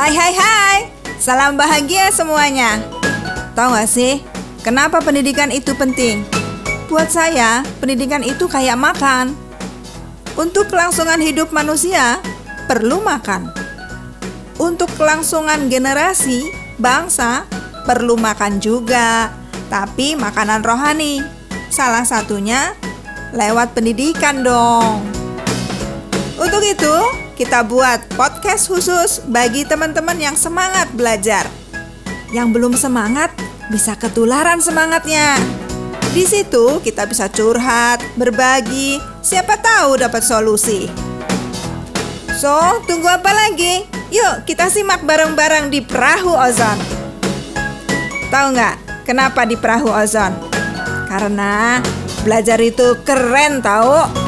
Hai hai hai, salam bahagia semuanya. Tahu gak sih, kenapa pendidikan itu penting? Buat saya, pendidikan itu kayak makan. Untuk kelangsungan hidup manusia, perlu makan. Untuk kelangsungan generasi, bangsa, perlu makan juga. Tapi makanan rohani. Salah satunya lewat pendidikan dong. Untuk itu, kita buat podcast khusus bagi teman-teman yang semangat belajar. Yang belum semangat bisa ketularan semangatnya. Di situ kita bisa curhat, berbagi, siapa tahu dapat solusi. So, tunggu apa lagi? Yuk kita simak bareng-bareng di Perahu Ozon. Tahu nggak kenapa di Perahu Ozon? Karena belajar itu keren tahu.